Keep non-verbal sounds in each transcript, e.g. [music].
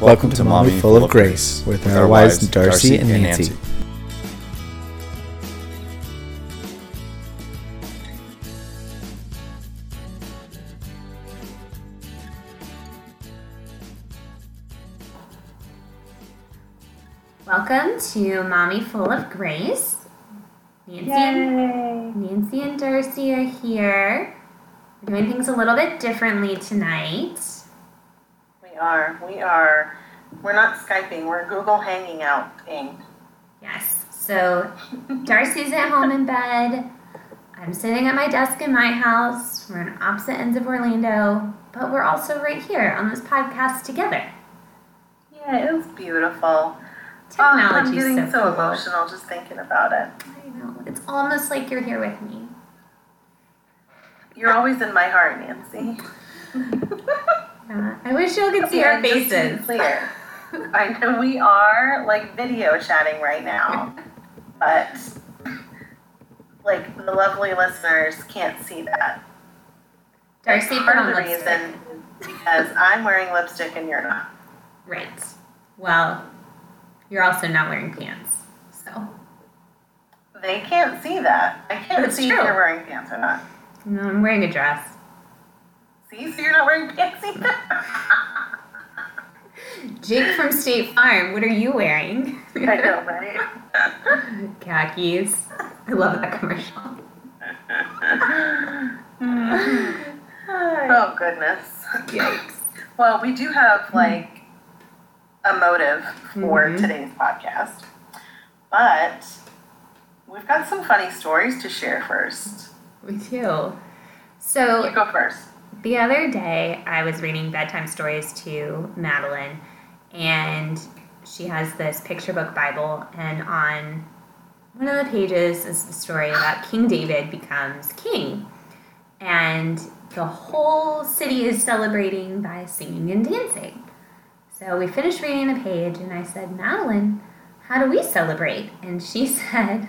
Welcome to Mommy Full of Grace with our wives Darcy and Nancy. Welcome to Mommy Full of Grace. Nancy and, Nancy and Darcy are here. We're doing things a little bit differently tonight. We are. We are. We're not Skyping. We're Google Hanging Outing. Yes. So Darcy's at home in bed. I'm sitting at my desk in my house. We're on opposite ends of Orlando, but we're also right here on this podcast together. Yeah, it was beautiful. Ah, Technology oh, I'm getting so, so cool. emotional just thinking about it. I know. It's almost like you're here with me. You're always in my heart, Nancy. [laughs] Yeah. I wish y'all could see our to be faces. clear. [laughs] I know we are like video chatting right now, [laughs] but like the lovely listeners can't see that. Darcy put on the lipstick. reason because I'm wearing lipstick and you're not. Right. Well, you're also not wearing pants. So, They can't see that. I can't That's see true. if you're wearing pants or not. no, I'm wearing a dress. See, so you're not wearing pants either. Jake from State Farm, what are you wearing? I know, right? [laughs] Khakis. I love that commercial. oh goodness. Yikes. Well, we do have like a motive for Mhm. today's podcast, but we've got some funny stories to share first. We do. So You go first. The other day, I was reading bedtime stories to Madeline, and she has this picture book Bible, and on one of the pages is the story about King David becomes king. And the whole city is celebrating by singing and dancing. So we finished reading the page, and I said, Madeline, how do we celebrate? And she [laughs] said,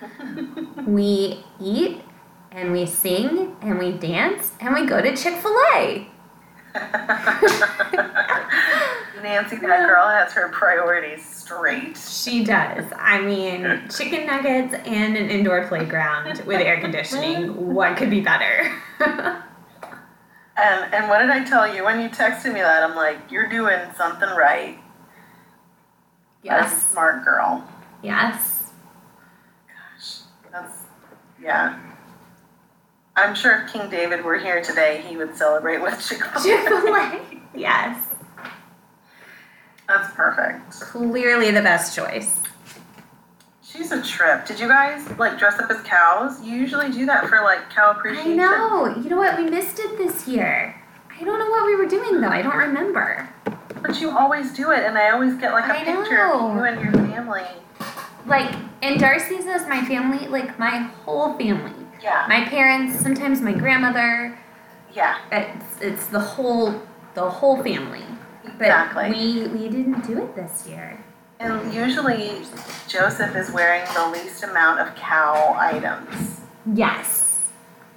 [laughs] We eat and we sing and we dance and we go to Chick fil A. [laughs] Nancy, that girl has her priorities straight. She does. I mean, chicken nuggets and an indoor playground with air conditioning. What could be better? And and what did I tell you when you texted me that? I'm like, you're doing something right. That's a yes. smart girl. Yes. Gosh, that's yeah. I'm sure if King David were here today, he would celebrate with Chick fil Chick-fil-A. Yes. That's perfect. Clearly the best choice. She's a trip. Did you guys like dress up as cows? You usually do that for like cow appreciation. I know. You know what? We missed it this year. I don't know what we were doing though. I don't remember. But you always do it, and I always get like a I picture of you and your family. Like, and Darcy's is my family, like my whole family. Yeah. My parents, sometimes my grandmother. Yeah. It's it's the whole the whole family. But Exactly. we we didn't do it this year. And usually Joseph is wearing the least amount of cow items. Yes,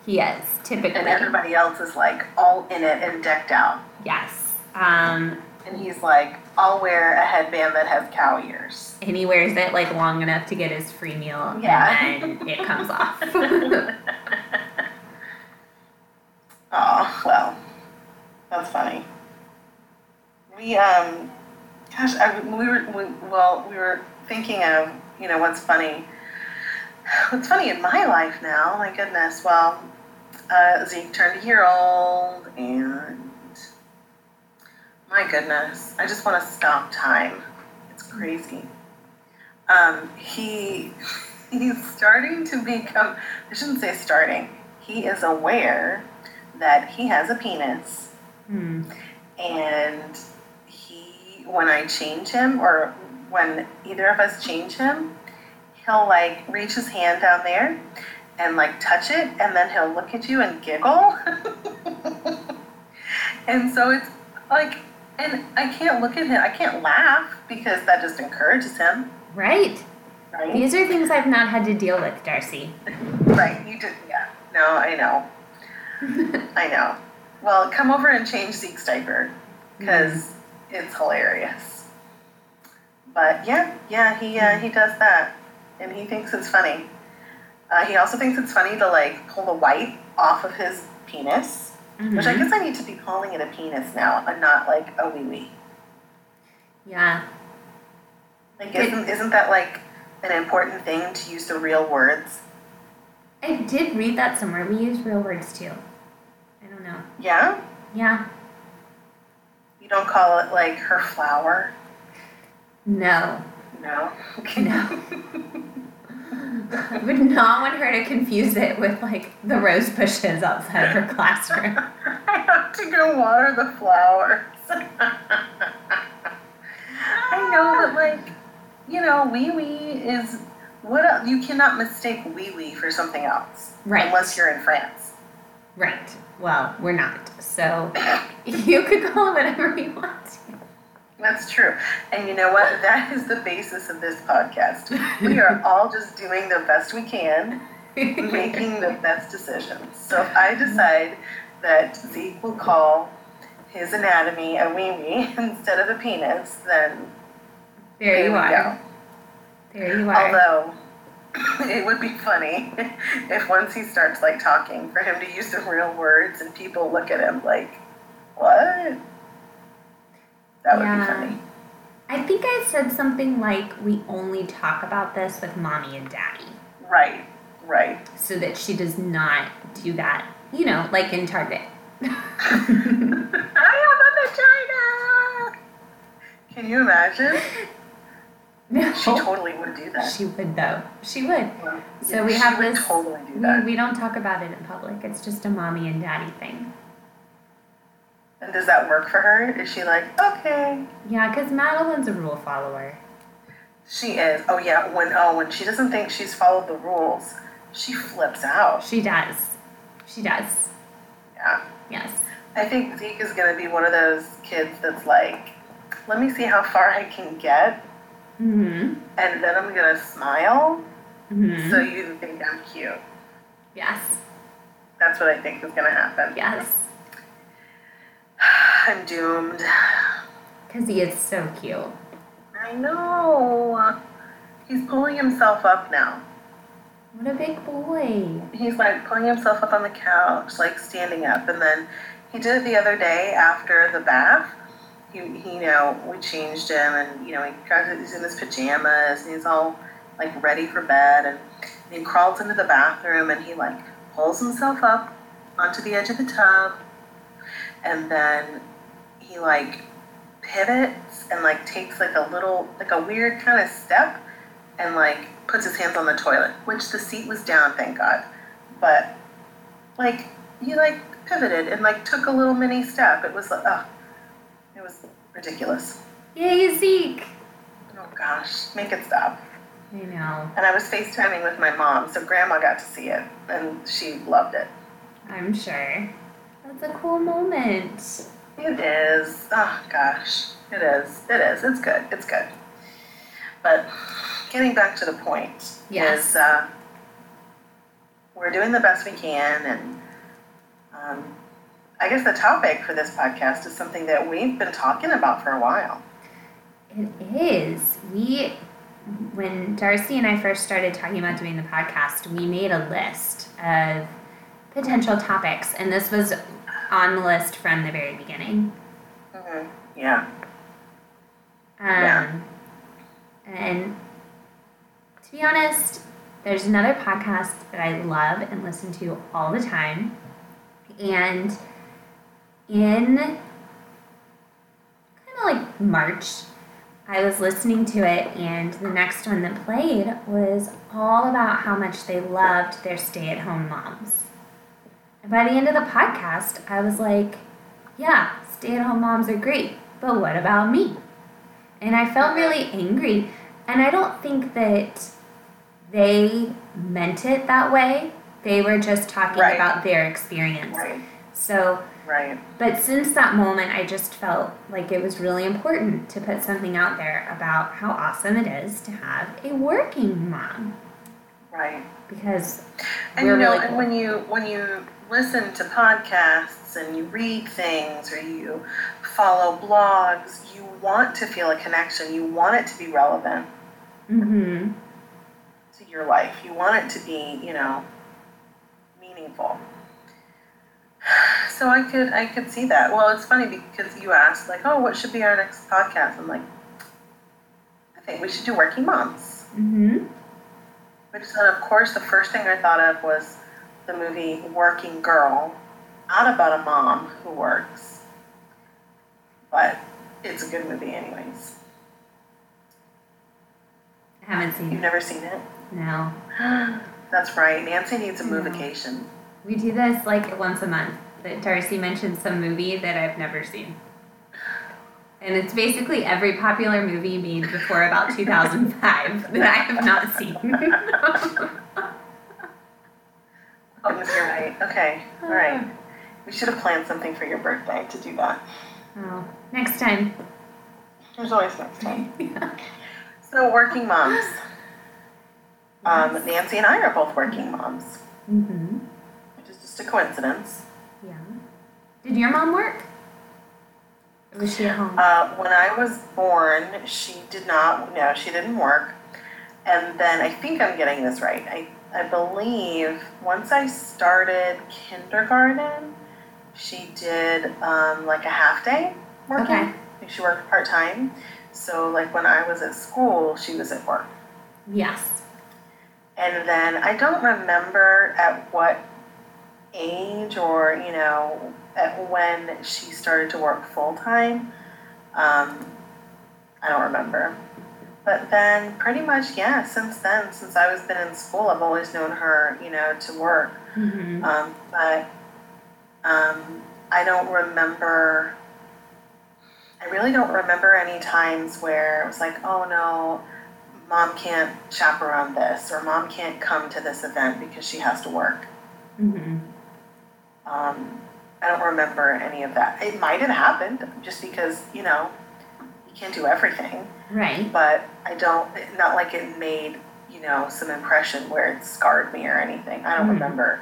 he is typically. And everybody else is like all in it and decked out. Yes. Um, And he's like, I'll wear a headband that has cow ears. and he wears it like long enough to get his free meal, Yeah. and then it comes off. [laughs] [laughs] oh, well, that's funny. We, um, gosh, I, we were, we, well, we were thinking of, you know, what's funny. What's funny in my life now, my goodness, well, uh, Zeke turned a year old, and my goodness, I just want to stop time. It's crazy. Um, he, [laughs] he's starting to become, I shouldn't say starting, he is aware that he has a penis Hmm. and he when I change him or when either of us change him, he'll like reach his hand down there and like touch it and then he'll look at you and giggle. [laughs] and so it's like and I can't look at him, I can't laugh because that just encourages him, Right. right? These are things I've not had to deal with, Darcy. [laughs] Right, you did yeah. No, I know. [laughs] I know. Well, come over and change Zeke's diaper because it's hilarious. But yeah, yeah, he uh, he does that, and he thinks it's funny. Uh, he also thinks it's funny to like pull the white off of his penis, Mm-hmm. which I guess I need to be calling it a penis now, and not like a wee wee. Yeah. Like, isn't isn't that like an important thing to use the real words? I did read that somewhere. We use real words too. I don't know. Yeah, Yeah. you don't call it like her flower. No. No. Okay. No. [laughs] I [laughs] would not want her to confuse it with like the rose bushes outside of her classroom. [laughs] I have to go water the flowers. I know that, like, you know, wee wee is what el you cannot mistake wee wee for something else. Right. Unless you're in France. Right. Well, we're not. So [laughs] you could call it whatever you want. That's true. And you know what? That is the basis of this podcast. We are [laughs] all just doing the best we can, making the best decisions. So if I decide that Zeke will call his anatomy a wee wee [laughs] instead of a penis, then There you are. go. There you are. Although [laughs] it would be funny if once he starts like talking for him to use the real words and people look at him like, what? That would Yeah. be funny. I think I said something like we only talk about this with mommy and daddy. Right, right. So that she does not do that. You know, like in Target. [laughs] I have a vagina. Can you imagine? [laughs] No. She totally would do that. She would though. She would. So Yeah, we she have this- Totally do We, we don't talk about it in public. It's just a mommy and daddy thing. And does that work for her? Is she like, okay? Yeah, because Madeline's a rule follower. She is. Oh yeah. When oh when she doesn't think she's followed the rules, she flips out. She does. She does. Yeah. Yes. I think Zeke is gonna be one of those kids that's like, let me see how far I can get, Mm-hmm. and then I'm gonna smile Mm-hmm. so you think I'm cute. yes. That's what I think is gonna happen. Yes. [sighs] I'm doomed. Because he is so cute. I know. He's pulling himself up now. What a big boy. He's like pulling himself up on the couch, like standing up, and then he did it the other day after the bath. He, he you know, we changed him, and you know, he tries to, he's in his pajamas, and he's all like ready for bed, and he crawls into the bathroom, and he like pulls himself up onto the edge of the tub, and then he like pivots and like takes like a little, like a weird kind of step, and like puts his hands on the toilet, which the seat was down, thank God. But like he like pivoted and like took a little mini step. It was like, oh, it was ridiculous. Yay, Zeke. Oh gosh, make it stop. I know. And I was FaceTiming with my mom, so grandma got to see it and she loved it. I'm sure. That's a cool moment. It is. Oh gosh. It is. It is. It's good. It's good. But getting back to the point Yes. is uh, we're doing the best we can and um, I guess the topic for this podcast is something that we've been talking about for a while. It is. We, when Darcy and I first started talking about doing the podcast, we made a list of potential topics, and this was on the list from the very beginning. hmm Yeah. Um, Yeah. And to be honest, there's another podcast that I love and listen to all the time. And in kind of like March, I was listening to it, and the next one that played was all about how much they loved their stay at home moms. And by the end of the podcast, I was like, yeah, stay at home moms are great, but what about me? And I felt really angry. And I don't think that they meant it that way. They were just talking Right. about their experience. Right. So, Right. but since that moment, I just felt like it was really important to put something out there about how awesome it is to have a working mom. Right. Because And you know, really and when you when you listen to podcasts and you read things or you follow blogs, you want to feel a connection. You want it to be relevant Mm-hmm. to your life. You want it to be, you know, meaningful. So I could I could see that. Well, it's funny because you asked like, "Oh, what should be our next podcast?" I'm like, I think we should do working moms. Mm-hmm. Which then, of course, the first thing I thought of was the movie Working Girl, not about a mom who works, but it's a good movie, anyways. I haven't seen You've it. never seen it? No. [gasps] That's right. Nancy needs a No. movication. We do this like once a month. That Darcy mentions some movie that I've never seen. And it's basically every popular movie made before about 2005 that I have not seen. [laughs] Oh, you're right. Okay. All right. We should have planned something for your birthday to do that. oh, next time. There's always next time. [laughs] So, working moms. [gasps] Um, Nancy and I are both working moms, Mm-hmm. which is just a coincidence. Yeah. Did your mom work? Or was she at home? Uh, when I was born, she did not, no, she didn't work. And then I think I'm getting this right. I, I believe once I started kindergarten, she did um, like a half day working. Okay. Like she worked part time. So, like when I was at school, she was at work. yes. And then I don't remember at what age or, you know, at when she started to work full time. Um, I don't remember. But then pretty much, yeah, since then, since I was been in school, I've always known her, you know, to work. Mm-hmm. Um, but um, I don't remember, I really don't remember any times where it was like, oh no, mom can't chaperone this, or mom can't come to this event because she has to work. Mm-hmm. Um, I don't remember any of that. It might have happened just because, you know, can't do everything, Right. but I don't, not like it made, you know, some impression where it scarred me or anything. I don't Mhm. remember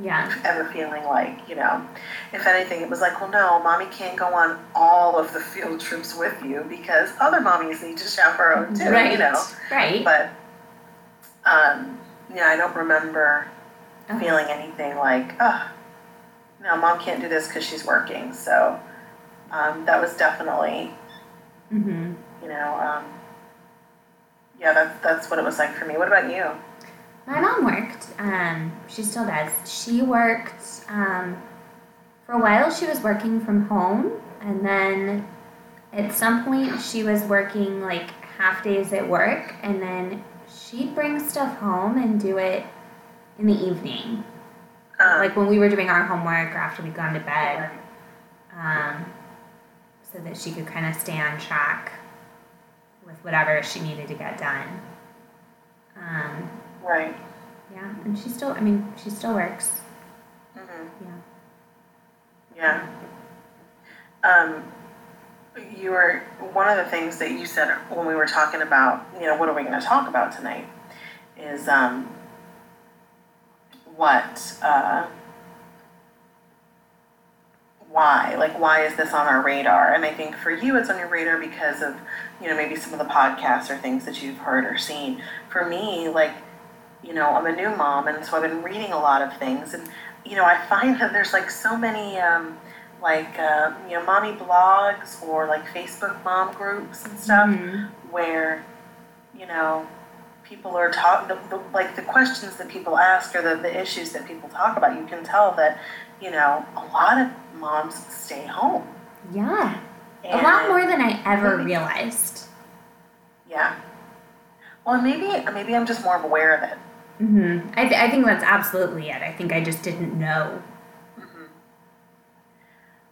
Yeah. ever feeling like, you know, if anything, it was like, well, no, mommy can't go on all of the field [laughs] trips with you because other mommies need to chaperone too, right. you know. Right. But, um, yeah, I don't remember Okay. feeling anything like, oh, no, mom can't do this because she's working. So, um, that was definitely, Mm-hmm. you know, um, yeah, that's that's what it was like for me. What about you? My mom worked. Um, she still does. She worked um, for a while. She was working from home, and then at some point she was working like half days at work, and then she'd bring stuff home and do it in the evening, Um, like when we were doing our homework or after we'd gone to bed, um, so that she could kind of stay on track with whatever she needed to get done. Um, right. yeah, and she still, I mean, she still works. hmm Yeah. Yeah. Um, you were one of the things that you said when we were talking about, you know, what are we going to talk about tonight? Is um, what, uh, why? Like, why is this on our radar? And I think for you, it's on your radar because of, you know, maybe some of the podcasts or things that you've heard or seen. For me, like, you know, I'm a new mom, and so I've been reading a lot of things, and you know, I find that there's like so many, um, like, uh, you know, mommy blogs or like Facebook mom groups and stuff Mhm. where, you know, people are talking, like the questions that people ask or the, the issues that people talk about, you can tell that, you know, a lot of moms stay home. Yeah. A lot more than I ever Maybe. realized. Yeah. Well, maybe maybe I'm just more aware of it. hmm I, th- I think that's absolutely it. I think I just didn't know.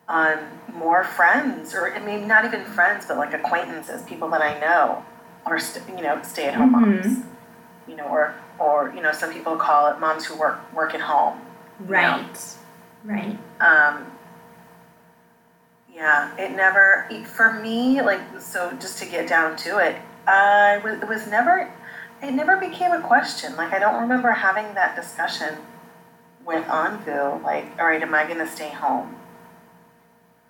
Um, more friends, or I mean, not even friends, but like acquaintances, people that I know, are st- you know stay-at-home Mhm. moms. You know, or or you know, some people call it moms who work work at home. Right. Right. Um, yeah, it never for me like so. Just to get down to it, I was it was never it never became a question. Like I don't remember having that discussion with Anbu. Like, all right, am I going to stay home?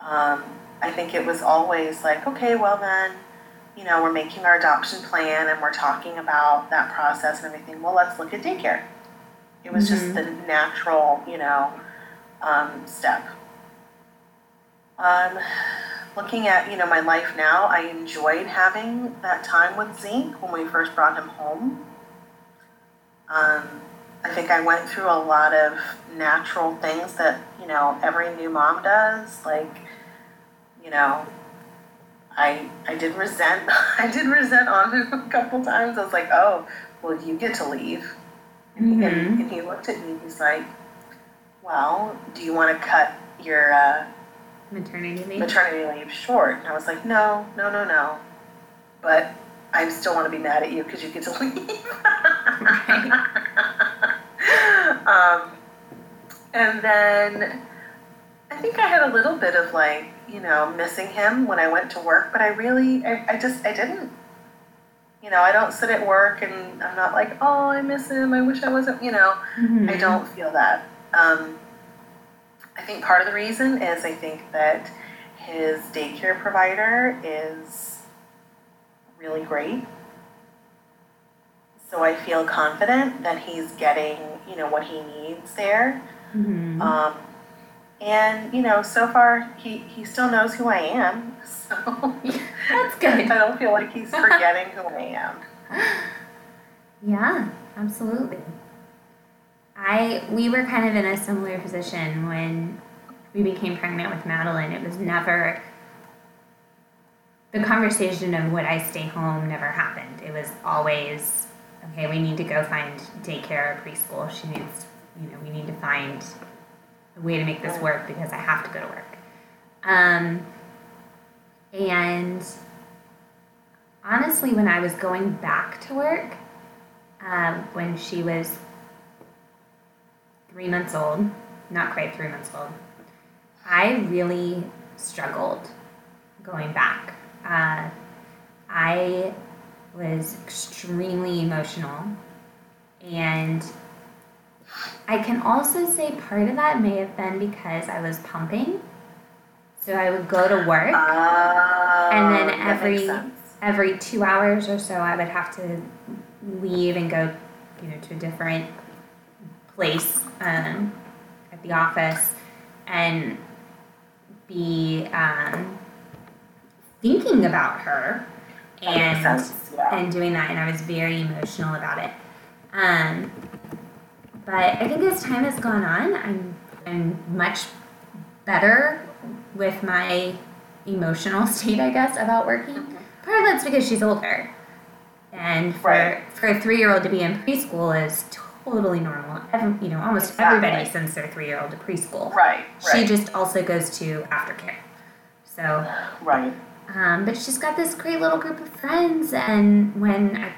Um, I I think it was always like, okay, well then, you know, we're making our adoption plan and we're talking about that process and everything. Well, let's look at daycare. It was just the natural, you know, um, step. Um, looking at you know my life now, I enjoyed having that time with Zeke when we first brought him home. Um, I think I went through a lot of natural things that you know every new mom does, like you know. I, I did resent [laughs] I did resent on him a couple times. I was like, oh, well, you get to leave. Mm-hmm. And, and he looked at me. He's like, well, do you want to cut your uh, maternity leave. maternity leave short. And I was like, no, no, no, no. But I still want to be mad at you because you get to leave. um, and then I think I had a little bit of like, you know, missing him when I went to work, but I really, I, I just, I didn't. You know, I don't sit at work and I'm not like, oh, I miss him. I wish I wasn't, you know, Mhm. I don't feel that. Um, I think part of the reason is I think that his daycare provider is really great. So I feel confident that he's getting, you know, what he needs there. Mhm. Um, and you know, so far he he still knows who I am. [laughs] So That's good. I don't feel like he's forgetting who I am. [laughs] Yeah, absolutely. I we were kind of in a similar position when we became pregnant with Madeline. It was never the conversation of would I stay home never happened. It was always okay, we need to go find daycare or preschool. She needs you know, we need to find a way to make this work because I have to go to work. Um and honestly when I was going back to work, um, when she was three months old, not quite three months old, I really struggled going back. Uh, I was extremely emotional, and I can also say part of that may have been because I was pumping. So I would go to work Uh, And then every- every two hours or so, I would have to leave and go, you know, to a different place um, at the office and be um, thinking about her and sense, yeah. and doing that, and I was very emotional about it. Um, but I think as time has gone on, I'm I'm much better with my emotional [laughs] state, I guess, about working. Part of that's because she's older, and for Right. for a three year old to be in preschool is totally normal. Every, you know, almost Exactly. everybody sends their three year old to preschool. Right, right. She just also goes to aftercare. So right. um, but she's got this great little group of friends, and when I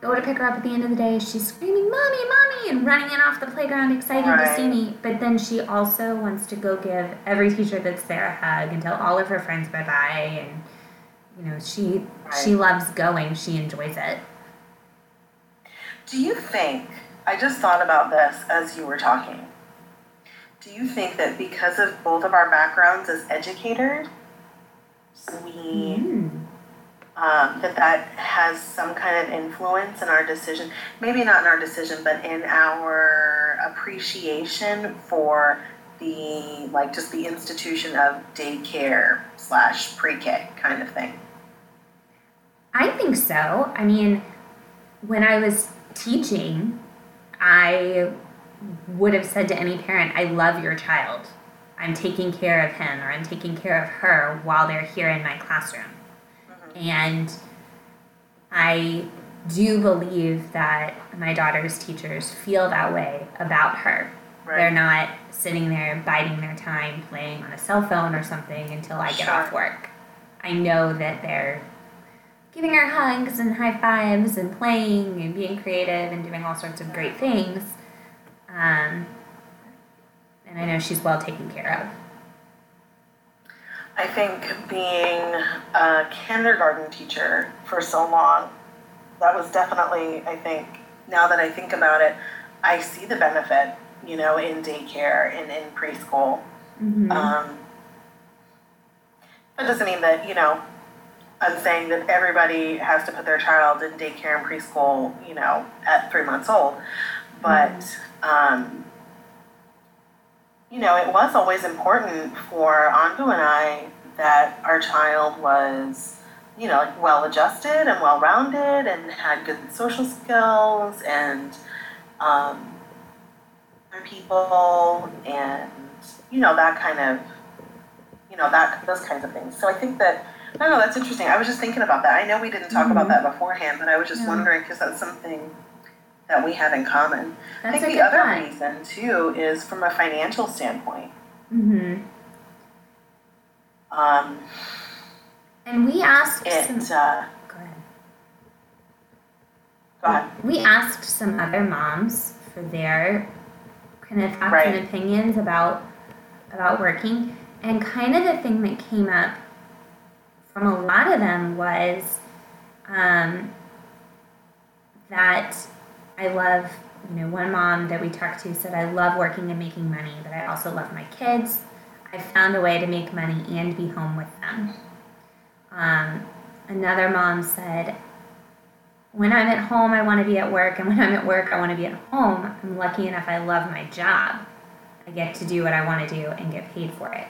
go to pick her up at the end of the day, she's screaming, Mommy, Mommy, and running in off the playground, excited to see me. But then she also wants to go give every teacher that's there a hug and tell all of her friends bye bye. And, you know, she, she loves going, she enjoys it. Do you think, I just thought about this as you were talking. Do you think that because of both of our backgrounds as educators, we, Mm. um, that that has some kind of influence in our decision? Maybe not in our decision, but in our appreciation for the, like, just the institution of daycare slash pre-K kind of thing. I think so. I mean, when I was teaching, I would have said to any parent, I love your child. I'm taking care of him or I'm taking care of her while they're here in my classroom. Mm-hmm. And I do believe that my daughter's teachers feel that way about her. They're not sitting there biding their time playing on a cell phone or something until I get Sure. off work. I know that they're giving her hugs and high fives and playing and being creative and doing all sorts of great things. Um, and I know she's well taken care of. I think being a kindergarten teacher for so long, that was definitely, I think, now that I think about it, I see the benefit, you know, in daycare and in preschool. Mm-hmm. Um, that doesn't mean that, you know, I'm saying that everybody has to put their child in daycare and preschool, you know, at three months old. But, um, you know, it was always important for Anbu and I that our child was, you know, like well adjusted and well rounded and had good social skills and um, other people and you know that kind of you know that those kinds of things. So I think that Don't that's interesting. I was just thinking about that. I know we didn't talk mm-hmm. about that beforehand, but I was just yeah. wondering because that's something that we have in common. That's I think the other point. reason too is from a financial standpoint. Mm-hmm. Um, and we asked. It. Some, uh, go ahead. Go ahead. We asked some other moms for their kind of thoughts right. and opinions about about working, and kind of the thing that came up from a lot of them was um, that I love. You know, one mom that we talked to said, "I love working and making money, but I also love my kids. I found a way to make money and be home with them." Um, another mom said, when I'm at home, I want to be at work, and when I'm at work, I want to be at home. I'm lucky enough, I love my job. I get to do what I want to do and get paid for it.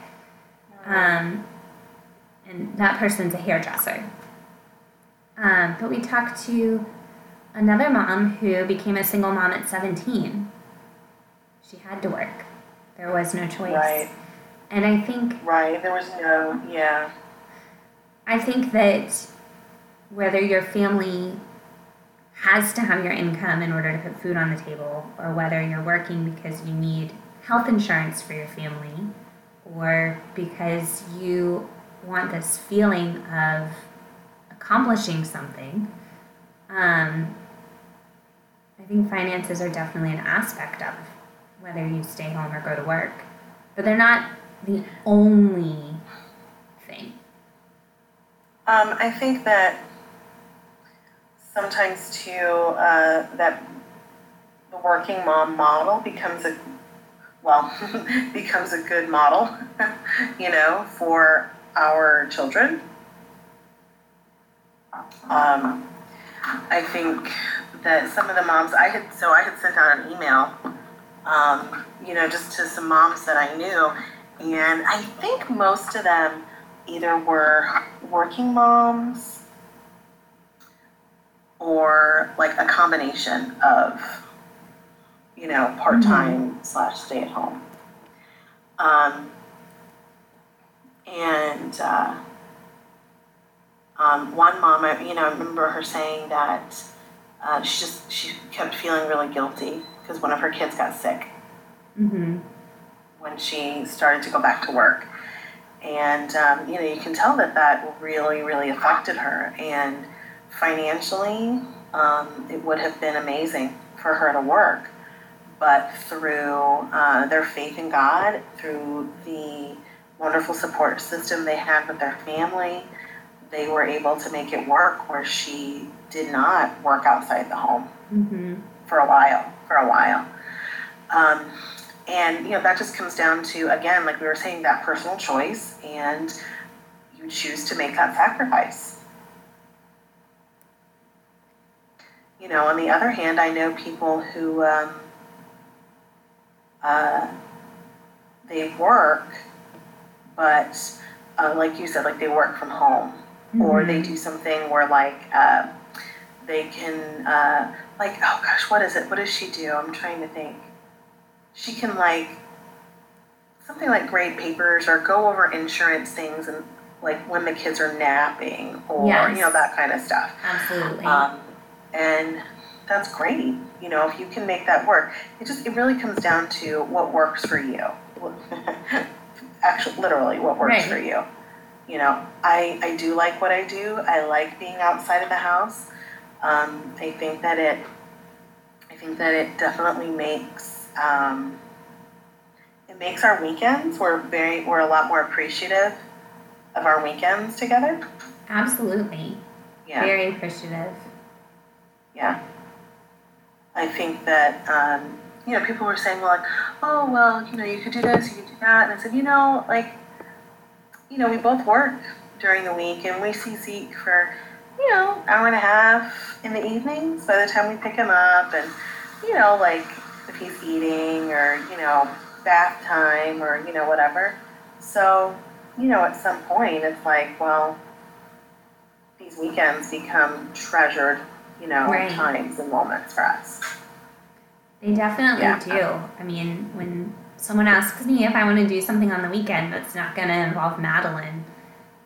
Um, and that person's a hairdresser. Um, but we talked to another mom who became a single mom at 17. She had to work, there was no choice. Right. And I think. Right, there was no, yeah. I think that whether your family has to have your income in order to put food on the table, or whether you're working because you need health insurance for your family, or because you want this feeling of accomplishing something, um, I think finances are definitely an aspect of whether you stay home or go to work. But they're not the only thing. um, I think that sometimes too uh, that the working mom model becomes a well [laughs] becomes a good model, [laughs] you know, for our children. Um, I think that some of the moms I had so I had sent out an email, um, you know, just to some moms that I knew, and I think most of them either were working moms or like a combination of, you know, part time mm-hmm. slash stay at home. Um, and uh, um, one mom, I, you know, I remember her saying that uh, she just she kept feeling really guilty because one of her kids got sick mm-hmm. when she started to go back to work and, um, you know, you can tell that that really, really affected her. And financially, um, it would have been amazing for her to work. But through uh, their faith in God, through the wonderful support system they had with their family, they were able to make it work where she did not work outside the home mm-hmm. for a while. For a while. Um, and you know that just comes down to again, like we were saying, that personal choice, and you choose to make that sacrifice. You know, on the other hand, I know people who um, uh, they work, but uh, like you said, like they work from home, mm-hmm. or they do something where like uh, they can, uh, like, oh gosh, what is it? What does she do? I'm trying to think she can like something like grade papers or go over insurance things and like when the kids are napping or yes. you know that kind of stuff. Absolutely. Um, and that's great. You know, if you can make that work, it just it really comes down to what works for you. [laughs] Actually, literally, what works right. for you. You know, I I do like what I do. I like being outside of the house. Um, I think that it I think that it definitely makes um, it makes our weekends. We're very we're a lot more appreciative of our weekends together. Absolutely. Yeah. Very appreciative. Yeah. I think that um, you know people were saying well, like, oh well, you know, you could do this, you could do that, and I said, you know, like, you know, we both work during the week, and we see Zeke for, you know, hour and a half in the evenings by the time we pick him up, and, you know, like if he's eating or, you know, bath time or, you know, whatever. So, you know, at some point, it's like, well, these weekends become treasured, you know, Right. times and moments for us. They definitely Yeah. do. I mean, when someone asks me if I want to do something on the weekend that's not going to involve Madeline,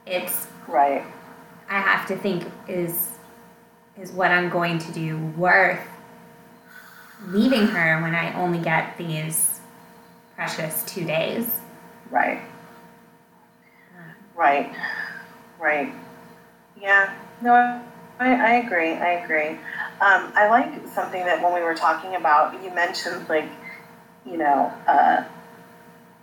it's Right. I have to think is is what I'm going to do worth leaving her when I only get these precious two days. Right. Um, right. Right. Yeah. No, I, I agree. I agree. Um, I like something that when we were talking about, you mentioned like, you know, uh,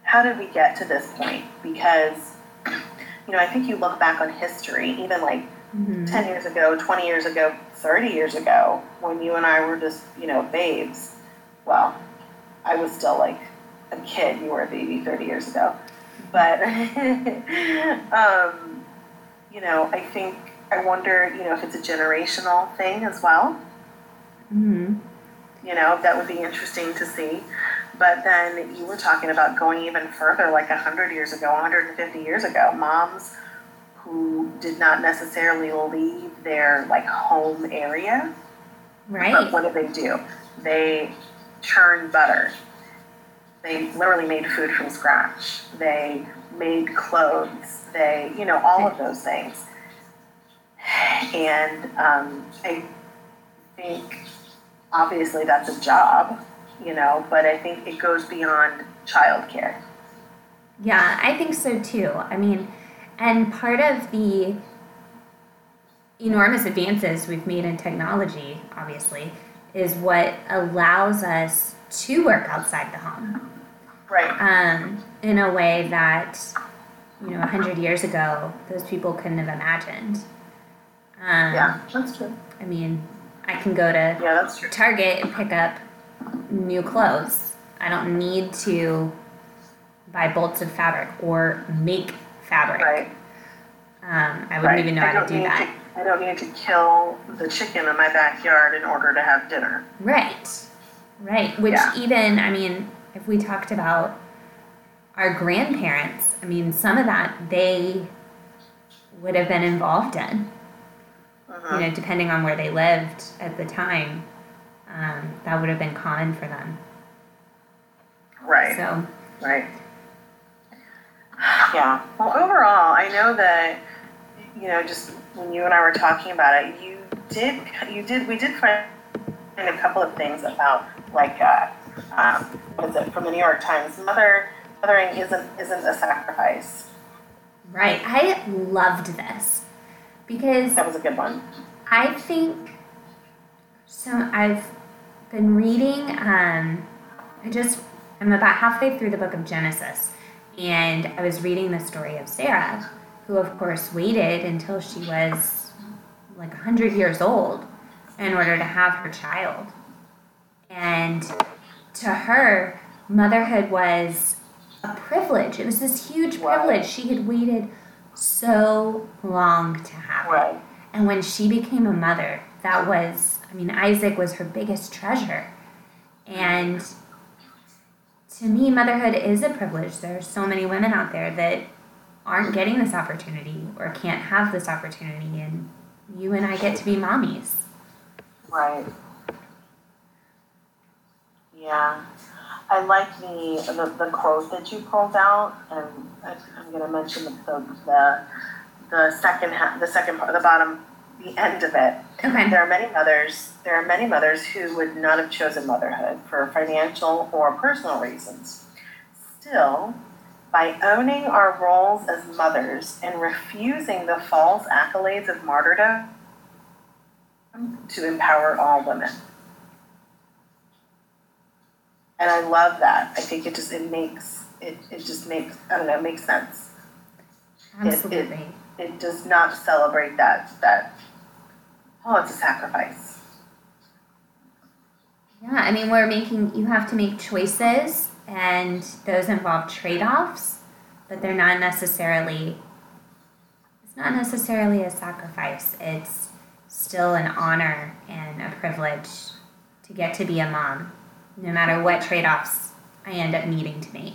how did we get to this point? Because, you know, I think you look back on history, even like Mm-hmm. 10 years ago, 20 years ago, 30 years ago, when you and I were just, you know, babes. Well, I was still like a kid. You were a baby 30 years ago. But, [laughs] um, you know, I think, I wonder, you know, if it's a generational thing as well. Mm-hmm. You know, that would be interesting to see. But then you were talking about going even further, like 100 years ago, 150 years ago. Moms who did not necessarily leave their like home area. But Right. what did they do? They churned butter. They literally made food from scratch. They made clothes. They, you know, all of those things. And um, I think obviously that's a job, you know, but I think it goes beyond childcare. Yeah, I think so too. I mean, and part of the enormous advances we've made in technology, obviously, is what allows us to work outside the home Right. um, in a way that, you know, 100 years ago, those people couldn't have imagined. Um, Yeah, that's true. I mean, I can go to Yeah, that's true. Target and pick up new clothes. I don't need to buy bolts of fabric or make fabric. Right. Um, I wouldn't right. even know how to do that. I don't need to kill the chicken in my backyard in order to have dinner. Right. Right. Which Yeah. even, I mean, if we talked about our grandparents, I mean, some of that they would have been involved in, Mhm. you know, depending on where they lived at the time. Um, that would have been common for them. Right. So, Right. Yeah. Well, overall, I know that you know, just when you and I were talking about it, you did, you did, we did find a couple of things about like, uh, um, what is it from the New York Times? Mother, mothering isn't isn't a sacrifice. right. I loved this because That was a good one. I think so. I've been reading. Um, I just I'm about halfway through the book of Genesis, and I was reading the story of Sarah, who of course waited until she was like hundred years old in order to have her child, and to her, motherhood was a privilege. It was this huge privilege. She had waited so long to have. Right. And when she became a mother, that was, I mean, Isaac was her biggest treasure. And to me, motherhood is a privilege. There are so many women out there that aren't getting this opportunity or can't have this opportunity. And you and I get to be mommies. Right. Yeah. I like the, the, the quote that you pulled out, and I, I'm going to mention the, the, the, the second half, the second part, the bottom, the end of it. Okay. There are many mothers, there are many mothers who would not have chosen motherhood for financial or personal reasons. Still, by owning our roles as mothers and refusing the false accolades of martyrdom to empower all women. And I love that. I think it just it makes it, it just makes I don't know, it makes sense. Absolutely. It does not celebrate that that oh it's a sacrifice. Yeah, I mean, we're making, you have to make choices, and those involve trade offs, but they're not necessarily, it's not necessarily a sacrifice. It's still an honor and a privilege to get to be a mom, no matter what trade offs I end up needing to make.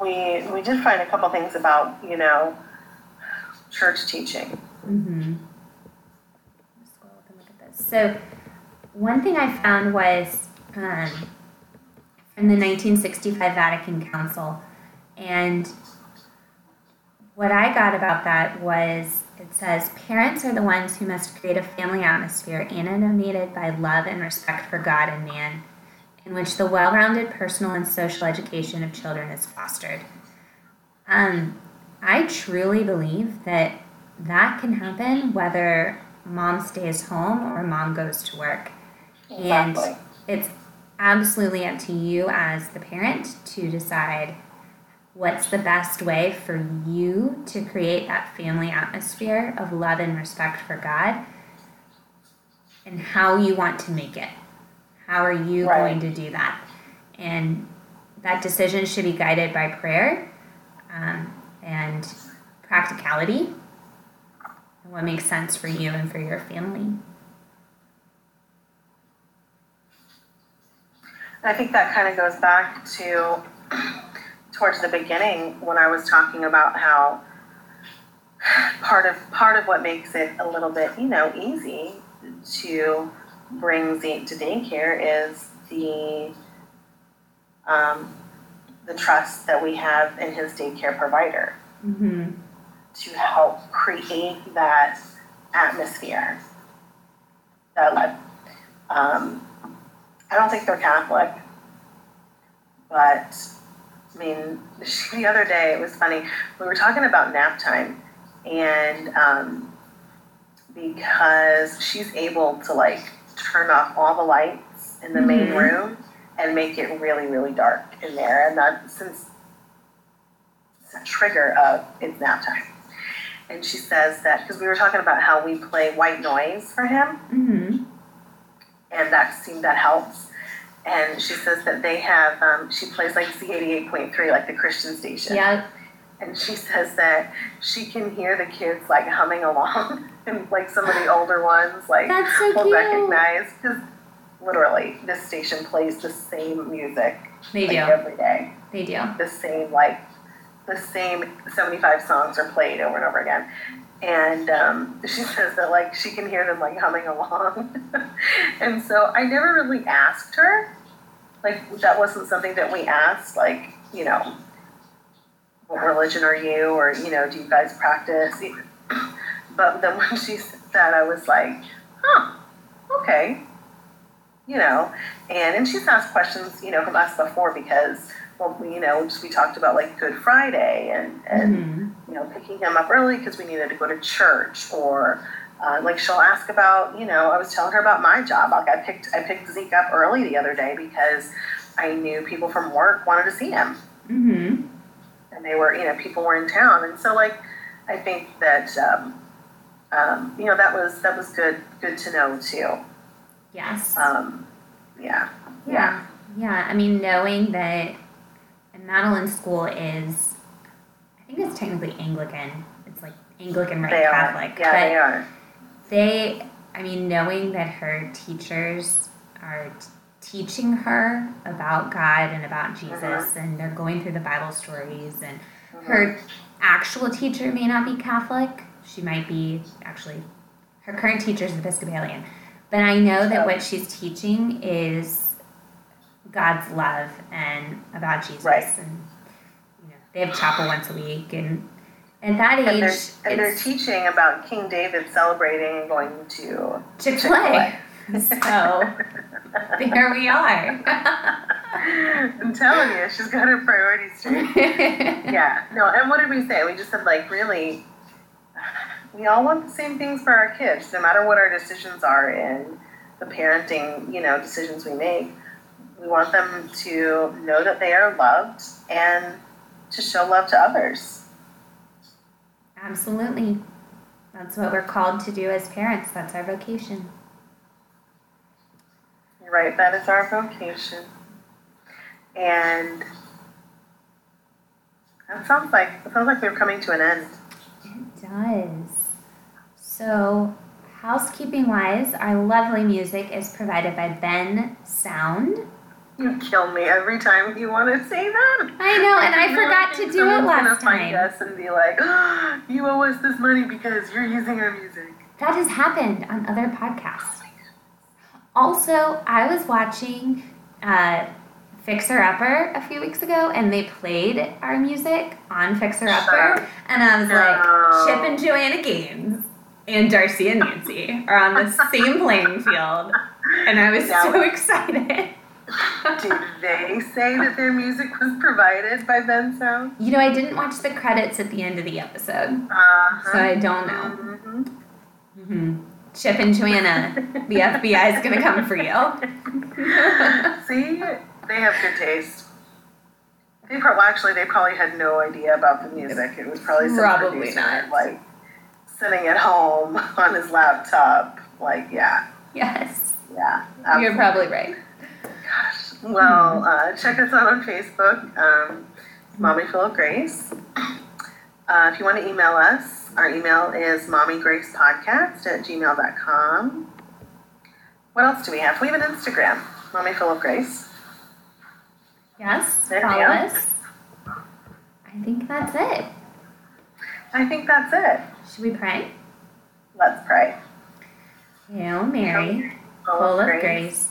We we did find a couple things about you know church teaching. Mm-hmm. Scroll up and look at this. So, one thing I found was um, from the 1965 Vatican Council, and what I got about that was it says parents are the ones who must create a family atmosphere animated by love and respect for God and man, in which the well rounded personal and social education of children is fostered. Um, I truly believe that that can happen whether mom stays home or mom goes to work. Exactly. And it's absolutely up to you as the parent to decide what's the best way for you to create that family atmosphere of love and respect for God and how you want to make it. How are you Right. going to do that? And that decision should be guided by prayer um, and practicality and what makes sense for you and for your family. I think that kind of goes back to towards the beginning when I was talking about how part of part of what makes it a little bit you know easy to bring Zeke to daycare is the um, the trust that we have in his daycare provider Mm-hmm. to help create that atmosphere. That um, I don't think they're Catholic, but I mean, [laughs] the other day it was funny. We were talking about nap time, and um, because she's able to like turn off all the lights in the main Mhm. room and make it really, really dark in there, and that since it's a trigger of it's nap time. And she says that because we were talking about how we play white noise for him, Mm-hmm. and that seemed that helps. And she says that they have, um, she plays like Z88.3, like the Christian station. Yep. And she says that she can hear the kids like humming along, [laughs] and like some of the older ones like That's so will cute. recognize because literally this station plays the same music They like, do. every day. They do. The same like the same 75 songs are played over and over again. And um, [laughs] she says that like she can hear them like humming along. [laughs] and so I never really asked her. Like that wasn't something that we asked. Like you know, what religion are you, or you know, do you guys practice? [clears throat] But then when she said that, I was like, huh, okay, you know. And and she's asked questions, you know, from us before because well, we, you know, just we talked about like Good Friday and and Mhm. you know picking him up early because we needed to go to church or. Uh, like she'll ask about, you know, I was telling her about my job. Like I picked, I picked Zeke up early the other day because I knew people from work wanted to see him, Mm-hmm. and they were, you know, people were in town, and so like, I think that, um, um, you know, that was that was good, good to know too. Yes. Um, yeah, yeah. Yeah. I mean, knowing that Madeline School is, I think it's technically Anglican. It's like Anglican right. Catholic. Yeah, but they are. They, I mean, knowing that her teachers are teaching her about God and about Jesus, Mm-hmm. and they're going through the Bible stories, and Mhm. her actual teacher may not be Catholic. She might be actually, her current teacher is Episcopalian. But I know that what she's teaching is God's love and about Jesus. Right. And, you know, they have chapel once a week. And at that And age, they're, and they're teaching about King David celebrating and going to Chick fil A. Chick-fil-A. So there we are. [laughs] I'm telling you, she's got her priorities straight. [laughs] yeah, no, and what did we say? We just said, like, really, we all want the same things for our kids, no matter what our decisions are in the parenting, you know, decisions we make. We want them to know that they are loved and to show love to others. Absolutely. That's what we're called to do as parents. That's our vocation. You're right, that is our vocation. And That sounds like it sounds like we're coming to an end. It does. So, housekeeping wise, our lovely music is provided by Bensound. You kill me every time you want to say that. I know, and I really forgot to do it last find time. us and be like, oh, [gasps] "You owe us this money because you're using our music." That has happened on other podcasts. Also, I was watching uh, Fixer Upper a few weeks ago, and they played our music on Fixer Upper, and I was No. like, Chip and Joanna Gaines and Darcy and Nancy are on the same playing field, and I was [laughs] so [laughs] excited. Did they say that their music was provided by Bensound? You know, I didn't watch the credits at the end of the episode, Uh-huh. so I don't know. Mhm. hmm Chip and Joanna, the FBI is gonna come for you. [laughs] See, they have good taste. They probably actually they probably had no idea about the music. It was probably some Probably not. like sitting at home [laughs] on his laptop. Like, yeah, yes, yeah. you're probably right. Gosh. Well, uh, check us out on Facebook, um, Mommy Full of Grace. Uh, if you want to email us, our email is mommygracepodcast at gmail.com. What else do we have? We have an Instagram, Mommy Full of Grace. Yes, Anything follow us. I think that's it. I think that's it. Should we pray? Let's pray. Hail Mary, full of grace,